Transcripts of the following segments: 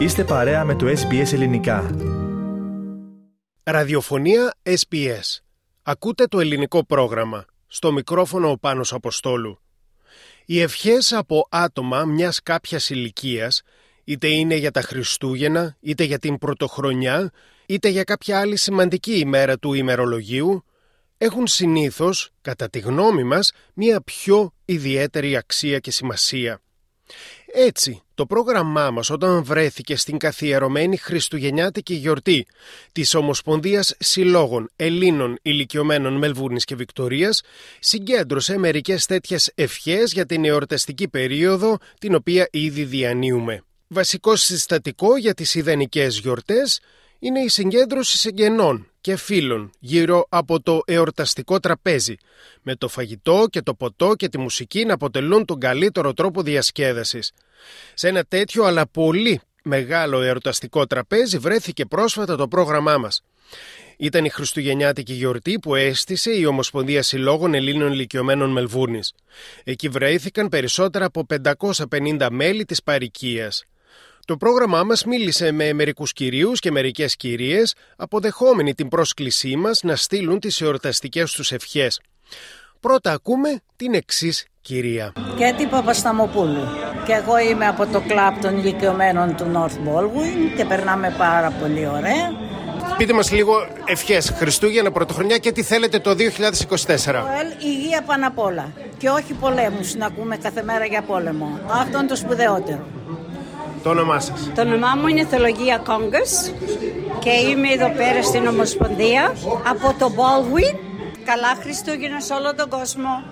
Είστε παρέα με το SBS Ελληνικά. Ραδιοφωνία SBS. Ακούτε το ελληνικό πρόγραμμα. Στο μικρόφωνο ο Πάνος Αποστόλου. Οι ευχές από άτομα μιας κάποιας ηλικίας, είτε είναι για τα Χριστούγεννα, είτε για την Πρωτοχρονιά, είτε για κάποια άλλη σημαντική ημέρα του ημερολογίου, έχουν συνήθως, κατά τη γνώμη μας, μια πιο ιδιαίτερη αξία και σημασία. Έτσι, το πρόγραμμά μας όταν βρέθηκε στην καθιερωμένη Χριστουγεννιάτικη γιορτή της Ομοσπονδίας Συλλόγων Ελλήνων Ηλικιωμένων Μελβούρνης και Βικτορίας συγκέντρωσε μερικές τέτοιες ευχές για την εορταστική περίοδο την οποία ήδη διανύουμε. Βασικό συστατικό για τις ιδανικές γιορτές είναι η συγκέντρωση συγγενών και φίλων γύρω από το εορταστικό τραπέζι, με το φαγητό και το ποτό και τη μουσική να αποτελούν τον καλύτερο τρόπο διασκέδασης. Σε ένα τέτοιο αλλά πολύ μεγάλο εορταστικό τραπέζι βρέθηκε πρόσφατα το πρόγραμμά μας. Ήταν η Χριστουγεννιάτικη γιορτή που έστησε η Ομοσπονδία Συλλόγων Ελλήνων Ηλικιωμένων Μελβούρνης. Εκεί βρέθηκαν περισσότερα από 550 μέλη της παρικίας. Το πρόγραμμά μας μίλησε με μερικούς κυρίους και μερικές κυρίες, αποδεχόμενοι την πρόσκλησή μας να στείλουν τις εορταστικές τους ευχές. Πρώτα ακούμε την εξής κυρία. Κέτι Παπασταμοπούλου. Και εγώ είμαι από το κλαμπ των ηλικιωμένων του North Baldwin και περνάμε πάρα πολύ ωραία. Πείτε μας λίγο ευχές Χριστούγεννα, Πρωτοχρονιά και τι θέλετε το 2024. υγεία πάνω απ' όλα. Και όχι πολέμους να ακούμε κάθε μέρα για πόλεμο. Αυτό είναι το σπουδαιότερο. Το όνομά σας. Το όνομά μου είναι Θεολογία Κόγκο και είμαι εδώ πέρα στην Ομοσπονδία από το Baldwin. Καλά Χριστούγεννα σε όλο τον κόσμο.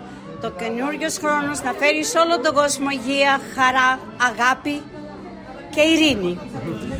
Το καινούριος χρόνος να φέρει σε όλο τον κόσμο υγεία, χαρά, αγάπη και ειρήνη.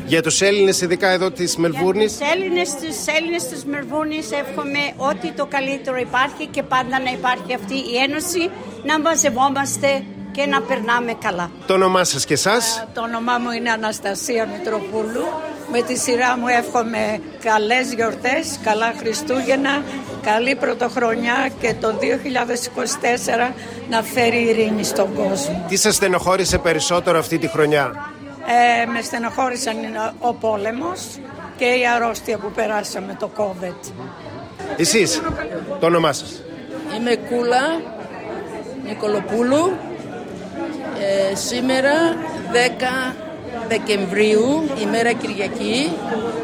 Για τους Έλληνες ειδικά εδώ της Μελβούρνης. Για τους Έλληνες, τους Έλληνες της Μελβούρνης εύχομαι ότι το καλύτερο υπάρχει και πάντα να υπάρχει αυτή η ένωση, να μαζευόμαστε και να περνάμε καλά. Το όνομά σας και εσάς; Ε, το όνομά μου είναι Αναστασία Μητροπούλου. Με τη σειρά μου εύχομαι καλές γιορτές, καλά Χριστούγεννα, καλή πρωτοχρονιά και το 2024 να φέρει ειρήνη στον κόσμο. Τι σας στενοχώρησε περισσότερο αυτή τη χρονιά; Ε, με στενοχώρησαν ο πόλεμος και η αρρώστια που περάσαμε, το COVID. Εσείς, το όνομά σας; Είμαι Κούλα Νικολοπούλου ε, σήμερα 10 Δεκεμβρίου, ημέρα Κυριακή,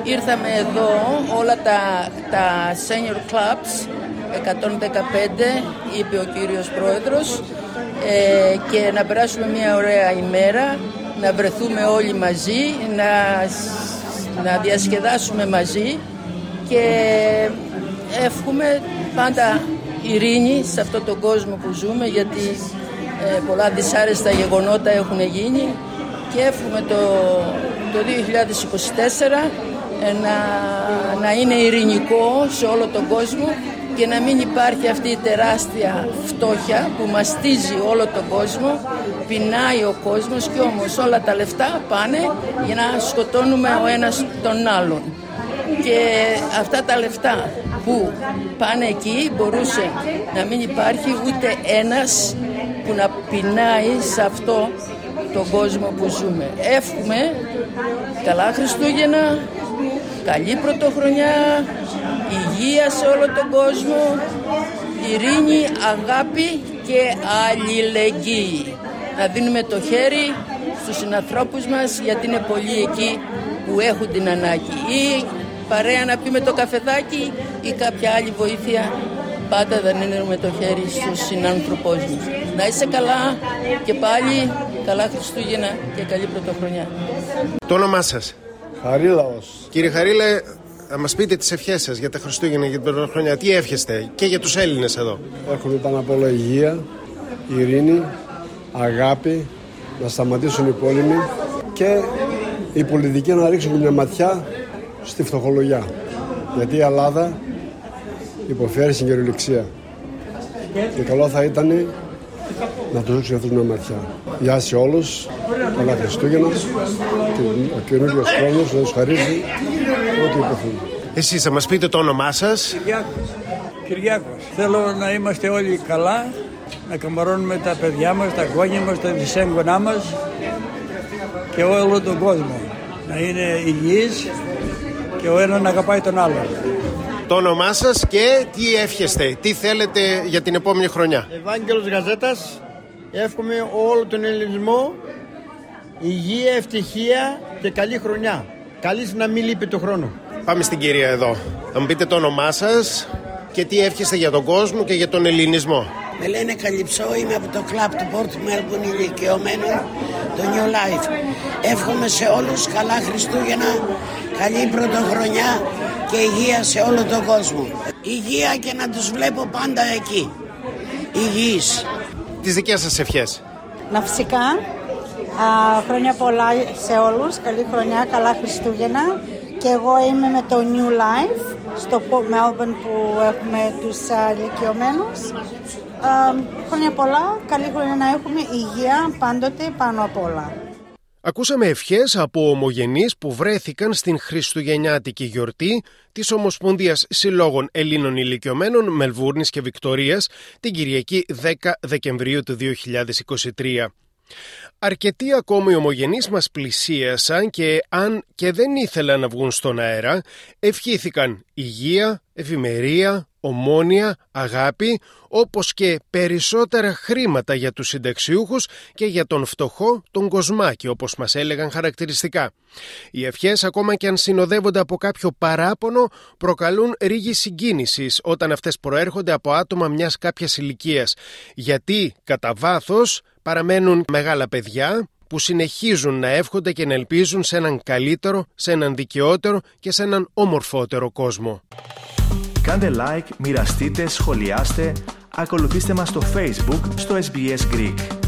ήρθαμε εδώ όλα τα, τα senior clubs, 115 είπε ο κύριος πρόεδρος ε, και να περάσουμε μια ωραία ημέρα, να βρεθούμε όλοι μαζί, να, να διασκεδάσουμε μαζί και εύχομαι πάντα ειρήνη σε αυτόν τον κόσμο που ζούμε γιατί ε, πολλά δυσάρεστα γεγονότα έχουν γίνει και εύχομαι το, το 2024 ε, να, να είναι ειρηνικό σε όλο τον κόσμο και να μην υπάρχει αυτή η τεράστια φτώχεια που μαστίζει όλο τον κόσμο, πεινάει ο κόσμος και όμως όλα τα λεφτά πάνε για να σκοτώνουμε ο ένας τον άλλον. Και αυτά τα λεφτά που πάνε εκεί μπορούσε να μην υπάρχει ούτε ένας που να πεινάει σε αυτό τον κόσμο που ζούμε. Εύχομαι καλά Χριστούγεννα, καλή πρωτοχρονιά, υγεία σε όλο τον κόσμο, ειρήνη, αγάπη και αλληλεγγύη. Να δίνουμε το χέρι στους συνανθρώπους μας γιατί είναι πολλοί εκεί που έχουν την ανάγκη. Ή παρέα να πει με το καφεδάκι ή κάποια άλλη βοήθεια πάντα δεν είναι με το χέρι στους συνάνθρωπός μας. Να είσαι καλά και πάλι καλά Χριστούγεννα και καλή πρωτοχρονιά. Το όνομά σας. Χαρίλαος. Κύριε Χαρίλα, θα μας πείτε τις ευχές σας για τα Χριστούγεννα και την πρωτοχρονιά. Τι εύχεστε και για τους Έλληνες εδώ; Έχουμε πάνω απ' όλα υγεία, ειρήνη, αγάπη, να σταματήσουν οι πόλεμοι και οι πολιτικοί να ρίξουν μια ματιά στη φτωχολογιά. Γιατί η Ελλάδα υποφέρει στην κυριολεξία. Και καλό θα ήταν να τους δείξουν αυτούς μια ματιά. Γεια σε όλους, καλά Χριστούγεννα και ο καινούριος χρόνος να τους χαρίζει ό,τι υποθούν. Εσείς θα μας πείτε το όνομά σας. Κυριάκος. Κυριάκος. Θέλω να είμαστε όλοι καλά, να καμαρώνουμε τα παιδιά μας, τα γόνια μας, τα δυσέγγονά μας και όλο τον κόσμο. να είναι υγιείς και ο ένας να αγαπάει τον άλλον. Το όνομά σας και τι εύχεστε, τι θέλετε για την επόμενη χρονιά. Ευάγγελος Γαζέτας, εύχομαι όλο τον ελληνισμό υγεία, ευτυχία και καλή χρονιά. Καλής να μην λείπει το χρόνο. Πάμε στην κυρία εδώ. Θα μου πείτε το όνομά σας και τι εύχεστε για τον κόσμο και για τον ελληνισμό. Με λένε Καλυψό, είμαι από το κλαμπ του Port Melbourne ηλικιωμένων, το New Life. Εύχομαι σε όλους καλά Χριστούγεννα, καλή πρωτοχρονιά και υγεία σε όλο τον κόσμο. Υγεία και να τους βλέπω πάντα εκεί. Υγιείς. Τις δικές σας ευχές. Να φυσικά, α, χρόνια πολλά σε όλους, καλή χρονιά, καλά Χριστούγεννα και εγώ είμαι με το New Life στο Port Melbourne που έχουμε τους ηλικιωμένους. Χρόνια πολλά, καλή χρονιά να έχουμε υγεία πάντοτε πάνω απ' όλα. Ακούσαμε ευχές από ομογενείς που βρέθηκαν στην Χριστουγεννιάτικη γιορτή της Ομοσπονδίας Συλλόγων Ελλήνων Ηλικιωμένων Μελβούρνης και Βικτορίας την Κυριακή 10 Δεκεμβρίου του 2023. Αρκετοί ακόμη ομογενείς μας πλησίασαν και αν και δεν ήθελαν να βγουν στον αέρα, ευχήθηκαν υγεία, ευημερία, ομόνια, αγάπη, όπως και περισσότερα χρήματα για τους συνταξιούχους και για τον φτωχό τον κοσμάκι, όπως μας έλεγαν χαρακτηριστικά. Οι ευχές, ακόμα και αν συνοδεύονται από κάποιο παράπονο, προκαλούν ρίγη συγκίνησης όταν αυτές προέρχονται από άτομα μιας κάποιας ηλικίας, γιατί κατά βάθος παραμένουν μεγάλα παιδιά που συνεχίζουν να εύχονται και να ελπίζουν σε έναν καλύτερο, σε έναν δικαιότερο και σε έναν ομορφότερο κόσμο. Κάντε like, μοιραστείτε, σχολιάστε, ακολουθήστε μας στο Facebook στο SBS Greek.